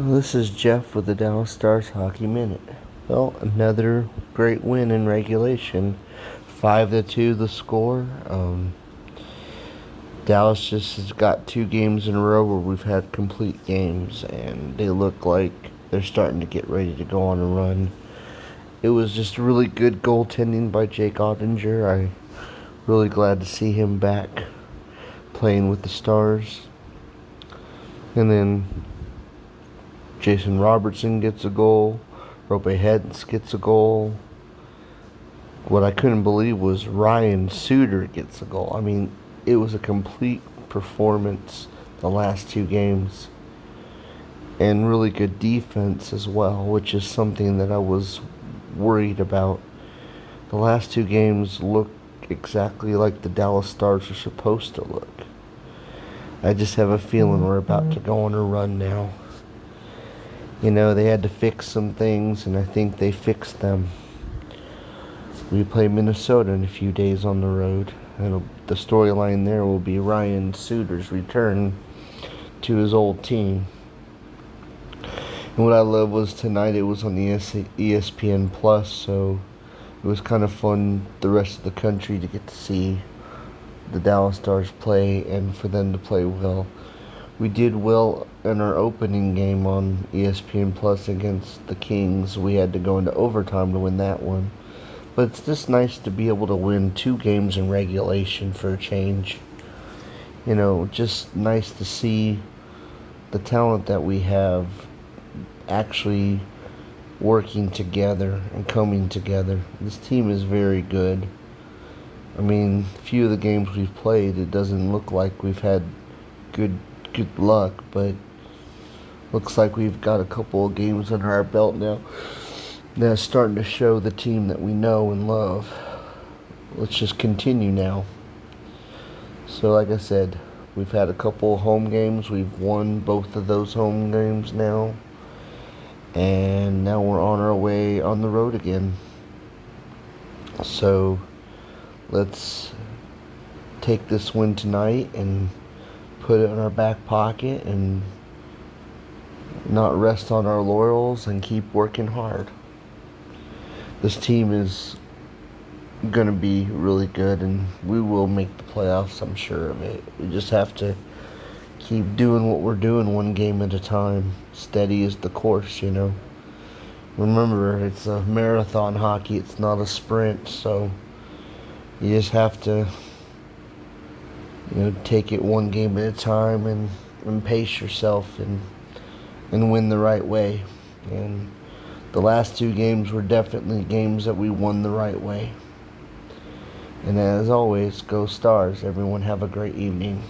This is Jeff with the Dallas Stars Hockey Minute. Well, another great win in regulation. Five to two the score. Um, Dallas just has got two games in a row where we've had complete games, and they look like they're starting to get ready to go on a run. It was just really good goaltending by Jake Oettinger. I really glad to see him back playing with the Stars. And then Jason Robertson gets a goal. Roope Hintz gets a goal. What I couldn't believe was Ryan Suter gets a goal. I mean, it was a complete performance the last two games. And really good defense as well, which is something that I was worried about. The last two games look exactly like the Dallas Stars are supposed to look. I just have a feeling we're about to mm-hmm. go on a run now you know, they had to fix some things, and I think they fixed them. We play Minnesota in a few days on the road. and the storyline there will be Ryan Suter's return to his old team. And what I love was tonight it was on the ESPN Plus, so it was kind of fun the rest of the country to get to see the Dallas Stars play and for them to play well we did well in our opening game on ESPN Plus against the Kings. We had to go into overtime to win that one. But it's just nice to be able to win two games in regulation for a change. You know, just nice to see the talent that we have actually working together and coming together. This team is very good. I mean, few of the games we've played, it doesn't look like we've had good good luck, but looks like we've got a couple of games under our belt now that's starting to show the team that we know and love. Let's just continue now. So, like I said, we've had a couple home games. We've won both of those home games now. And now we're on our way on the road again. So, let's take this win tonight and put it in our back pocket and not rest on our laurels and keep working hard. This team is going to be really good and we will make the playoffs, I'm sure of it. We just have to keep doing what we're doing one game at a time. Steady is the course, you know. Remember, it's a marathon hockey, it's not a sprint, so you just have to you know, take it one game at a time and, and pace yourself and and win the right way. And the last two games were definitely games that we won the right way. And as always, go stars. Everyone have a great evening.